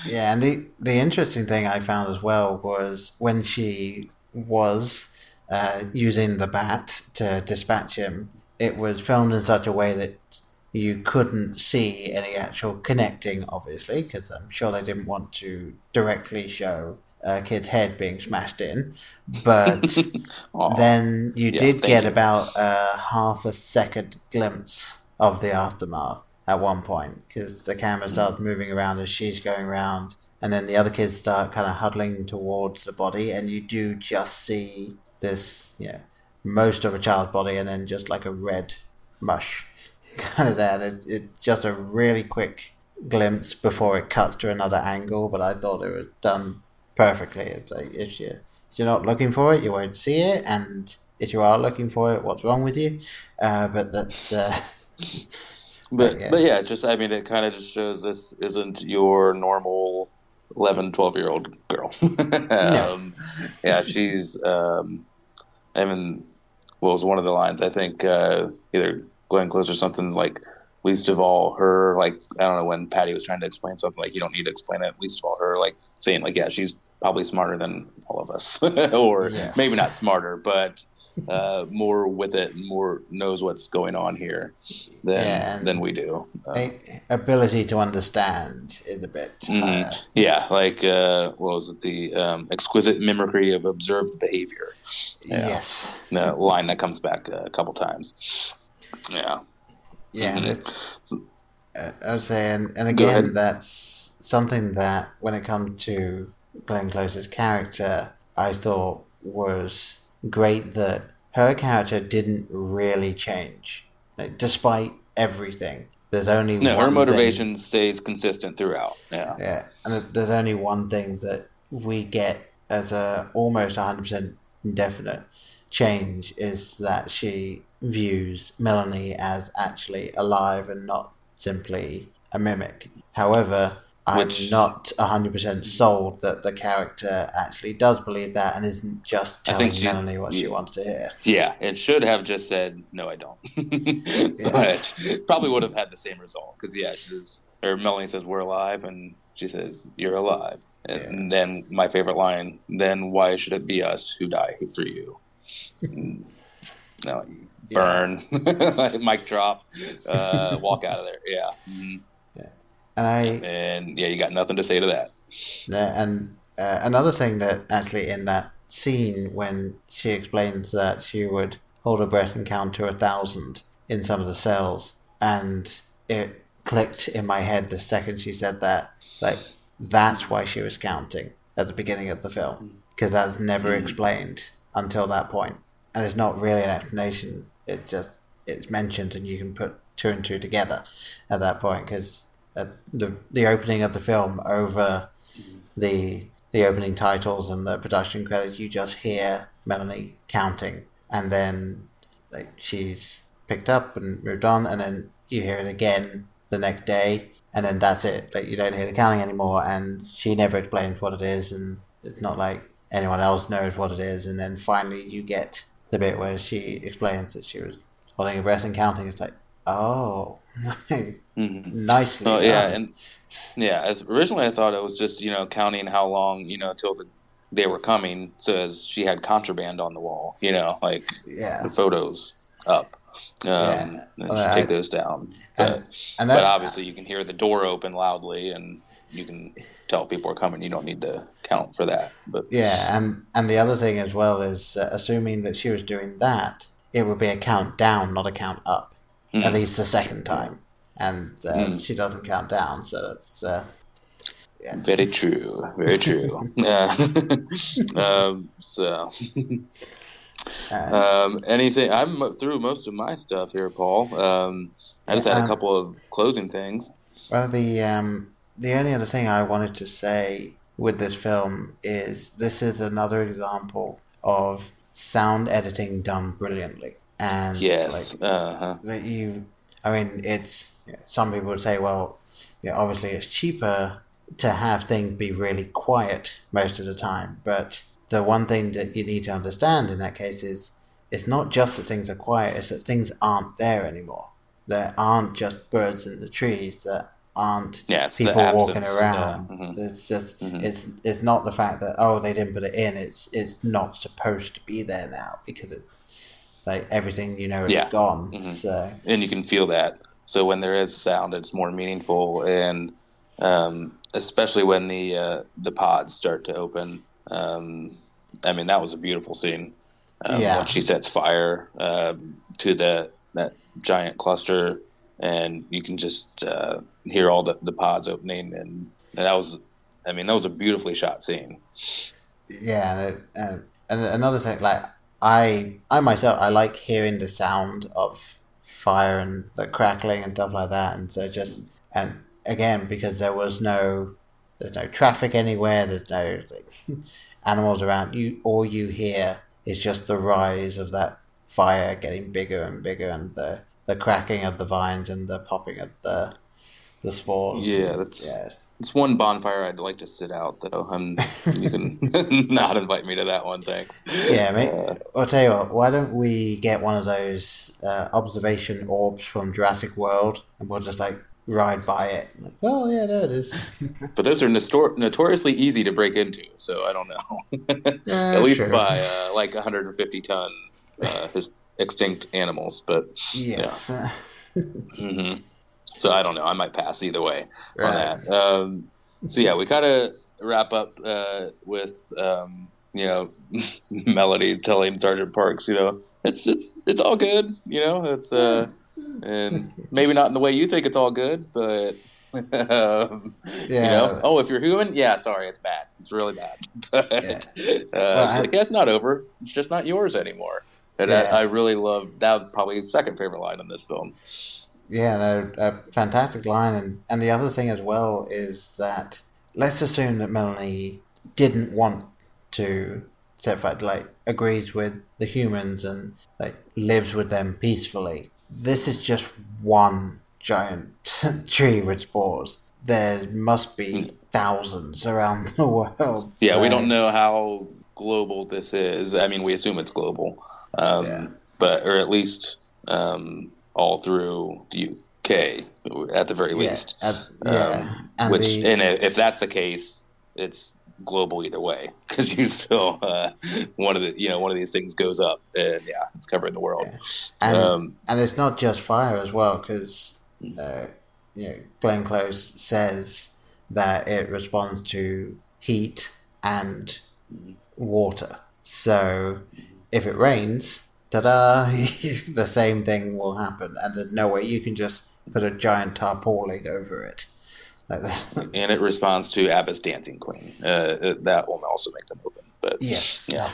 Speaker 2: Yeah, and the the interesting thing I found as well was when she was uh, using the bat to dispatch him, it was filmed in such a way that you couldn't see any actual connecting, obviously, because I'm sure they didn't want to directly show a kid's head being smashed in. But
Speaker 11: Aw.
Speaker 2: then you
Speaker 11: Yeah,
Speaker 2: did get
Speaker 11: you.
Speaker 2: about a half a second glimpse of the aftermath at one point because the camera starts moving around as she's going around and then the other kids start kind of huddling towards the body, and you do just see this, you know, most of a child's body, and then just like a red mush kind of there. It's it's just a really quick glimpse before it cuts to another angle, but I thought it was done perfectly. It's like if you if you're not looking for it, you won't see it, and if you are looking for it, what's wrong with you? Uh, but that's. Uh,
Speaker 11: but yeah. but yeah, just I mean, it kind of just shows this isn't your normal 11, 12 year old girl. um, yeah, she's. Um, I mean, what was one of the lines? I think uh, either Glenn Close or something like least of all her like I don't know when Paddy was trying to explain something like you don't need to explain it least of all her like saying like yeah she's probably smarter than all of us or yes. maybe not smarter but uh, more with it more knows what's going on here than yeah, than we do.
Speaker 2: Uh, ability to understand is a bit
Speaker 11: mm-hmm. uh, yeah like uh, what was it? The um, exquisite mimicry of observed behavior.
Speaker 2: Yeah. yes.
Speaker 11: The line that comes back a couple times. Yeah.
Speaker 2: Yeah, mm-hmm. Uh, I was saying, and again, that's something that when it comes to Glenn Close's character, I thought was great that her character didn't really change, like, despite everything. There's only
Speaker 11: no. her motivation thing, stays consistent throughout. Yeah,
Speaker 2: yeah, and there's only one thing that we get as a almost 100 percent definite change is that she views Melanie as actually alive and not simply a mimic. However, I'm Which, not 100% sold that the character actually does believe that and isn't just telling she, Melanie what yeah, she wants to hear.
Speaker 11: Yeah, it should have just said, no, I don't. but probably would have had the same result. Because, yeah, she says, or Melanie says, we're alive, and she says, you're alive. And yeah. then my favorite line, then why should it be us who die for you? no, burn, mic drop, uh, walk out of there. Yeah. Mm-hmm.
Speaker 2: Yeah. And I
Speaker 11: and yeah, you got nothing to say to that.
Speaker 2: Yeah, and uh, another thing that actually in that scene when she explains that she would hold her breath and count to a thousand in some of the cells, and it clicked in my head the second she said that. Like that's why she was counting at the beginning of the film because that's never mm. explained until that point, and it's not really an explanation it's just it's mentioned and you can put two and two together at that point because uh, the the opening of the film over the the opening titles and the production credits you just hear Melanie counting and then like she's picked up and moved on and then you hear it again the next day and then that's it like you don't hear the counting anymore and she never explains what it is and it's not like anyone else knows what it is and then finally you get the bit where she explains that she was holding her breath and counting. It's like, oh. nicely.
Speaker 11: Oh, yeah, and yeah. Originally, I thought it was just you know counting how long you know till the they were coming. so as she had contraband on the wall. You know, like
Speaker 2: yeah.
Speaker 11: the photos up. Um, yeah. and well, take I, those down. But, and, and that, but obviously, you can hear the door open loudly, and you can tell people are coming. You don't need to count for that. But
Speaker 2: yeah, and and the other thing as well is uh, assuming that she was doing that, it would be a count down, not a count up. Mm. At least the second time, and uh, mm. she doesn't count down, so it's. Uh,
Speaker 11: yeah. Very true. Very true. um, so. um, anything? I'm through most of my stuff here, Paul. Um, I just had a um, couple of closing things.
Speaker 2: Well, the um, the only other thing I wanted to say with this film is this is another example of sound editing done brilliantly. And
Speaker 11: yes,
Speaker 2: like,
Speaker 11: uh-huh.
Speaker 2: that you, I mean, it's some people would say, well, yeah, obviously it's cheaper to have things be really quiet most of the time. But the one thing that you need to understand in that case is it's not just that things are quiet; it's that things aren't there anymore. There aren't just birds in the trees. That aren't
Speaker 11: yeah,
Speaker 2: people walking around. Yeah. Mm-hmm. It's just mm-hmm. it's it's not the fact that oh they didn't put it in. It's it's not supposed to be there now because it like everything you know is yeah. gone. Mm-hmm. So
Speaker 11: and you can feel that. So when there is sound, it's more meaningful, and um, especially when the uh, the pods start to open. Um, I mean, that was a beautiful scene. Um, yeah. When she sets fire uh, to the that giant cluster and you can just uh, hear all the, the pods opening, and, and, that was I mean, that was a beautifully shot scene.
Speaker 2: Yeah, and, it, and and another thing, like I I myself I like hearing the sound of fire and the crackling and stuff like that, and so just and again because there was no there's no traffic anywhere, there's no like, animals around you. All you hear is just the rise of that fire getting bigger and bigger, and the the cracking of the vines and the popping of the the spores.
Speaker 11: Yeah, that's
Speaker 2: yeah.
Speaker 11: it's one bonfire I'd like to sit out though. I'm, you can not invite me to that one, thanks.
Speaker 2: Yeah, mate.
Speaker 11: Uh,
Speaker 2: I'll tell you what. Why don't we get one of those uh, observation orbs from Jurassic World, and we'll just like ride by it. Like, oh yeah, there it is.
Speaker 11: but those are nostor- notoriously easy to break into, so I don't know.
Speaker 2: Yeah,
Speaker 11: At least
Speaker 2: sure.
Speaker 11: by uh, like 150 ton uh, his extinct animals, but
Speaker 2: Yes.
Speaker 11: hmm So I don't know. I might pass either way on that. Um, so yeah, we kind of wrap up uh, with um, you know Melody telling Sergeant Parks, you know, it's it's it's all good, you know, it's uh, and maybe not in the way you think it's all good, but. Um, You
Speaker 2: Yeah.
Speaker 11: know, oh, if you're human, yeah, sorry, it's bad. It's really bad. But uh, it's
Speaker 2: I-
Speaker 11: like, yeah, it's not over. It's just not yours anymore. And
Speaker 2: Yeah.
Speaker 11: I, I really love that. Was probably second favorite line in this film.
Speaker 2: Yeah, no, a fantastic line, and and the other thing as well is that let's assume that Melanie didn't want to set fire, like agrees with the humans and like lives with them peacefully. This is just one giant tree with spores. There must be thousands around the world.
Speaker 11: Yeah, we don't know how global this is. I mean, we assume it's global, um,
Speaker 2: Yeah.
Speaker 11: but or at least um, all through the UK at the very
Speaker 2: Yeah,
Speaker 11: least.
Speaker 2: at- yeah,
Speaker 11: Um,
Speaker 2: and
Speaker 11: which,
Speaker 2: the-
Speaker 11: and if that's the case, it's global either way because you still uh, one of the you know one of these things goes up and yeah, it's covering the world.
Speaker 2: And,
Speaker 11: Um,
Speaker 2: and it's not just fire as well, because uh, you know, Glenn Close says that it responds to heat and water. So if it rains, ta-da, the same thing will happen, and there's no way you can just put a giant tarpaulin over it. Like this.
Speaker 11: and it responds to Abba's Dancing Queen. Uh, that will also make them open. But
Speaker 2: Yes.
Speaker 11: yeah,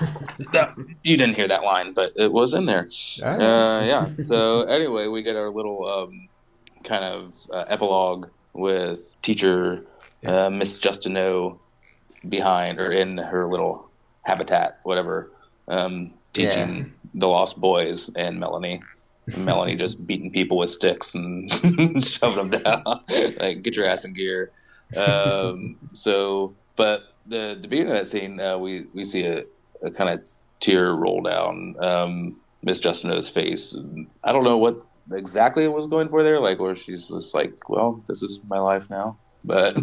Speaker 11: That- you didn't hear that line, but it was in there. Uh, yeah. So anyway, we get our little um, kind of uh, epilogue with teacher uh, Miss Justineau behind or in her little habitat, whatever, um, teaching the Lost Boys and Melanie. Melanie just beating people with sticks and shoving them down. like, get your ass in gear. Um, so, but the the beginning of that scene, uh, we we see a, a kind of tear roll down um, Miss Justineau's face. And I don't know what exactly it was going for there, like where she's just like, "Well, this is my life now." But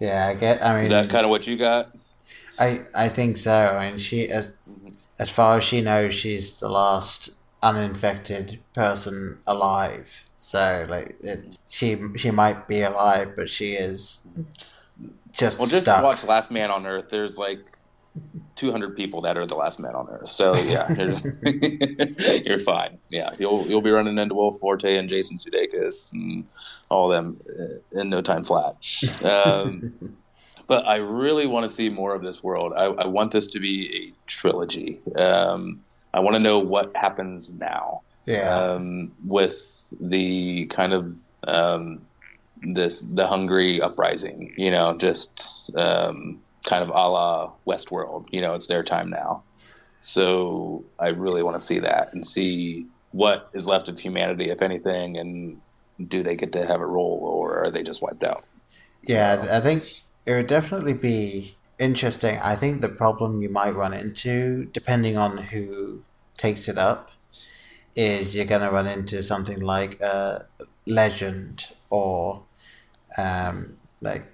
Speaker 2: yeah, I get. I mean,
Speaker 11: is that kind of what you got?
Speaker 2: I I think so. I mean, she as as far as she knows, she's the last uninfected person alive. So like, it, she she might be alive, but she is just
Speaker 11: Well, just
Speaker 2: stuck.
Speaker 11: watch Last Man on Earth. There's like 200 people that are the last man on Earth. So yeah, you're, you're fine. Yeah, you'll you'll be running into Will Forte and Jason Sudeikis and all them uh, in no time flat. Um, but I really want to see more of this world. I, I want this to be a trilogy. Um, I want to know what happens now
Speaker 2: Yeah.
Speaker 11: um, with the kind of um, this the hungry uprising. You know, just um, kind of a la Westworld. You know, it's their time now. So I really want to see that and see what is left of humanity, if anything, and do they get to have a role or are they just wiped out?
Speaker 2: Yeah, I think it would definitely be interesting. I think the problem you might run into, depending on who takes it up, is you're going to run into something like a legend or um, like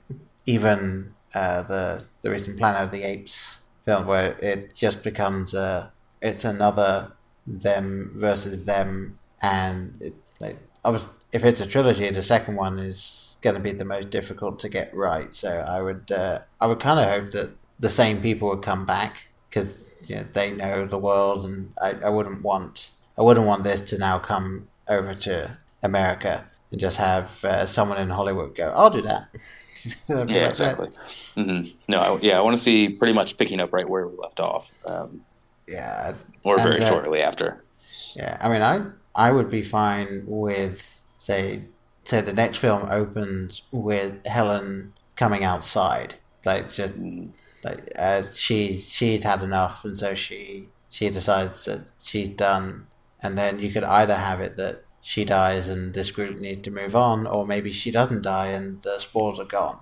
Speaker 2: even uh, the the recent Planet of the Apes film, where it just becomes a it's another them versus them, and it, like obviously if it's a trilogy, the second one is going to be the most difficult to get right. So I would uh, I would kind of hope that the same people would come back because you know, they know the world, and I, I wouldn't want I wouldn't want this to now come over to America and just have uh, someone in Hollywood go, "I'll do that."
Speaker 11: yeah, exactly. Mm-hmm. No, I, yeah, I want to see pretty much picking up right where we left off. Um,
Speaker 2: yeah,
Speaker 11: or very
Speaker 2: and, uh,
Speaker 11: shortly after.
Speaker 2: Yeah, I mean, I I would be fine with say say the next film opens with Helen coming outside, like just like uh, she she's had enough, and so she she decides that she's done, and then you could either have it that she dies and this group needs to move on, or maybe she doesn't die and the spores are gone.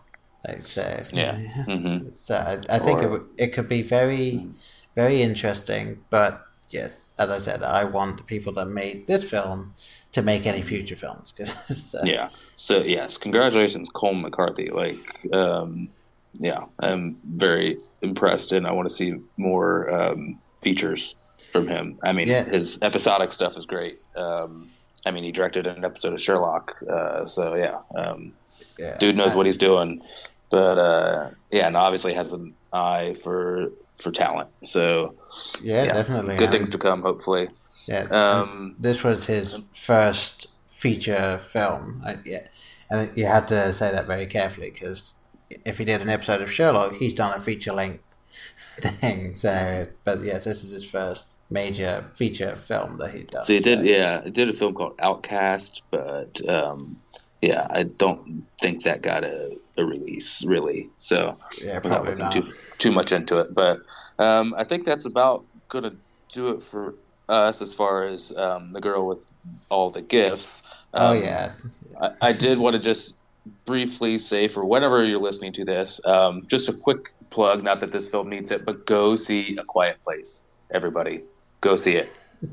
Speaker 2: Like so,
Speaker 11: yeah. Mm-hmm.
Speaker 2: So I, I think or, it, it could be very very interesting, but yes, as I said, I want the people that made this film to make any future films. Cause,
Speaker 11: uh, yeah. So yes, congratulations, Colm McCarthy. Like, um, yeah, I'm very impressed, and I want to see more um, features from him. I mean, yeah. his episodic stuff is great. Um, I mean, he directed an episode of Sherlock, uh, so yeah, um, yeah, dude knows I, what he's doing. But uh, yeah, and obviously has an eye for for talent. So
Speaker 2: yeah, yeah definitely.
Speaker 11: Good I things mean, to come, hopefully.
Speaker 2: Yeah. Um, this was his first feature film. I, yeah, and you had to say that very carefully because if he did an episode of Sherlock, he's done a feature length thing. So, but yes, this is his first major feature film that he does.
Speaker 11: So he did, yeah, he did a film called Outcast, but um, yeah, I don't think that got a, a release really. So
Speaker 2: yeah, probably not.
Speaker 11: Too, too much into it, but um, I think that's about gonna do it for us as far as um, the girl with all the gifts.
Speaker 2: oh um, yeah.
Speaker 11: I, I, did want to just briefly say for whenever you're listening to this, um, just a quick plug. Not that this film needs it, but go see A Quiet Place. Everybody, go see it.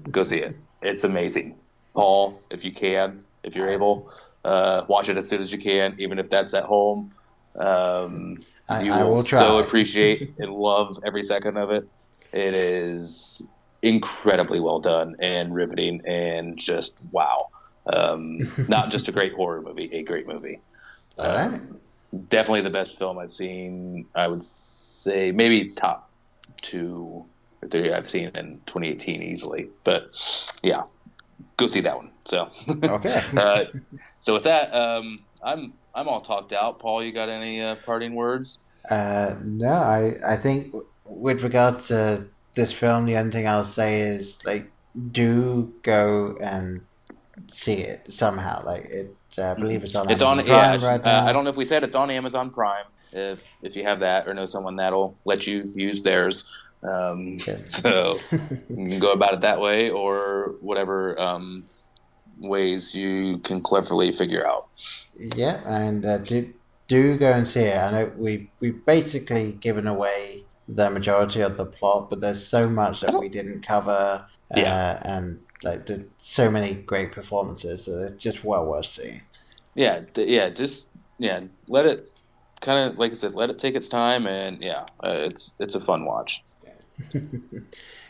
Speaker 11: Go see it. It's amazing. Paul, if you can, if you're able, uh, watch it as soon as you can, even if that's at home. Um,
Speaker 2: I,
Speaker 11: you
Speaker 2: I
Speaker 11: will,
Speaker 2: will
Speaker 11: so appreciate and love every second of it. It is incredibly well done and riveting and just wow. Um, not just a great horror movie, a great movie.
Speaker 2: All right.
Speaker 11: Um, definitely the best film I've seen. I would say maybe top two or three I've seen in 2018 easily. But yeah, go see that one. So
Speaker 2: okay.
Speaker 11: uh, so with that, um, I'm I'm all talked out. Paul, you got any uh, parting words?
Speaker 2: Uh, no, I I think with regards to this film, the only thing I'll say is like do go and see it somehow. Like it, uh, I believe it's on.
Speaker 11: It's
Speaker 2: Amazon
Speaker 11: on.
Speaker 2: Prime
Speaker 11: yeah,
Speaker 2: right
Speaker 11: uh, I don't know if we said it's on Amazon Prime. If if you have that or know someone that'll let you use theirs, um, so you can go about it that way or whatever um, ways you can cleverly figure out.
Speaker 2: Yeah, and uh, do do go and see it. I know we we basically given away the majority of the plot, but there's so much that we didn't cover. Uh,
Speaker 11: yeah.
Speaker 2: and like did so many great performances that it's just well worth seeing.
Speaker 11: Yeah, yeah, just yeah, let it kind of like I said, let it take its time, and yeah, uh, it's it's a fun watch.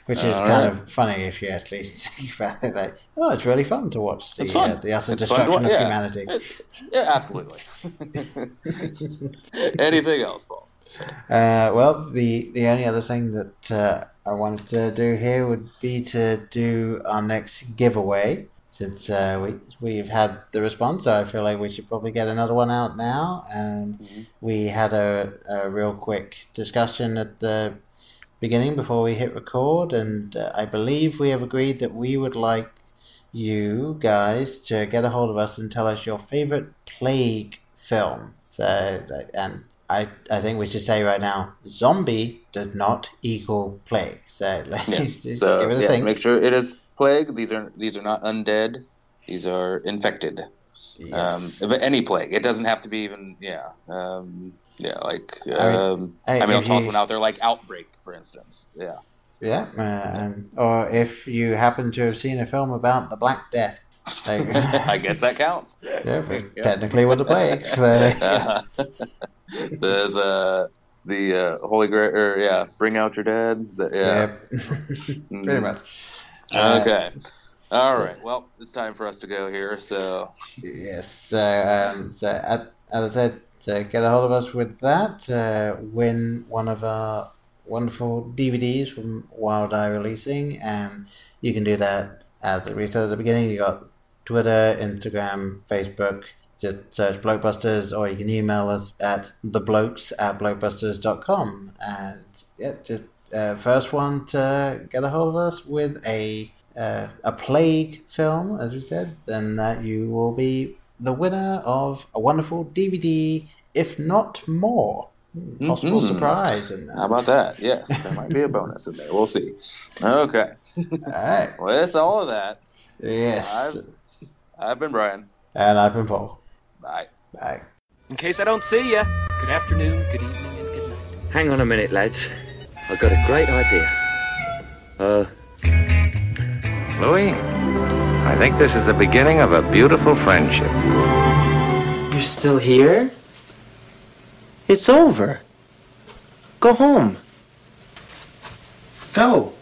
Speaker 2: Which is kind right. of funny if you actually think about it. Like, oh, it's really fun to watch the uh, the utter destruction of
Speaker 11: yeah.
Speaker 2: humanity.
Speaker 11: It, yeah, absolutely. Anything else, Paul?
Speaker 2: Uh, well, the the only other thing that uh, I wanted to do here would be to do our next giveaway. Since uh, we we've had the response, so I feel like we should probably get another one out now. And mm-hmm. we had a, a real quick discussion at the beginning before we hit record, and uh, I believe we have agreed that we would like you guys to get a hold of us and tell us your favorite plague film. So, and I, I think we should say right now, zombie does not equal plague. So let's
Speaker 11: yes. so,
Speaker 2: give it a
Speaker 11: yes,
Speaker 2: think.
Speaker 11: Make sure it is plague. These are these are not undead. These are infected. Yes. Um, any plague. It doesn't have to be even yeah. Um, yeah, like um, I mean, I mean I'll toss you, one out there, like outbreak, for instance. Yeah.
Speaker 2: Yeah, uh, or if you happen to have seen a film about the Black Death,
Speaker 11: like, I guess that counts.
Speaker 2: Yeah, yeah. technically with the plague. So, yeah.
Speaker 11: There's uh, the uh, Holy Grail, or yeah, Bring Out Your Dead. That, yeah,
Speaker 2: pretty mm. much.
Speaker 11: Okay. Uh, All right. Well, it's time for us to go here. So
Speaker 2: yes. So, um, so as I said, to get a hold of us with that, uh, win one of our wonderful DVDs from Wild Eye Releasing, and you can do that as we said at the beginning. You got Twitter, Instagram, Facebook, just search Blokebusters, or you can email us at theblokes at blokebusters.com. And yeah, just uh, first one to get a hold of us with a uh, a plague film, as we said, then that you will be the winner of a wonderful DVD, if not more. Hmm, Possible
Speaker 11: Mhm.
Speaker 2: surprise in that.
Speaker 11: How about that? Yes, there might be a bonus in there. We'll see. Okay.
Speaker 2: Alright.
Speaker 11: With all of that,
Speaker 2: Yes.
Speaker 11: I've, I've been Brian.
Speaker 2: And I've been Paul.
Speaker 11: Bye.
Speaker 2: Bye.
Speaker 12: In case I don't see you, good afternoon, good evening, and good night.
Speaker 13: Hang on a minute, lads. I've got a great idea. Uh,
Speaker 14: Louis, I think this is the beginning of a beautiful friendship.
Speaker 15: You're still here? It's over. Go home. Go.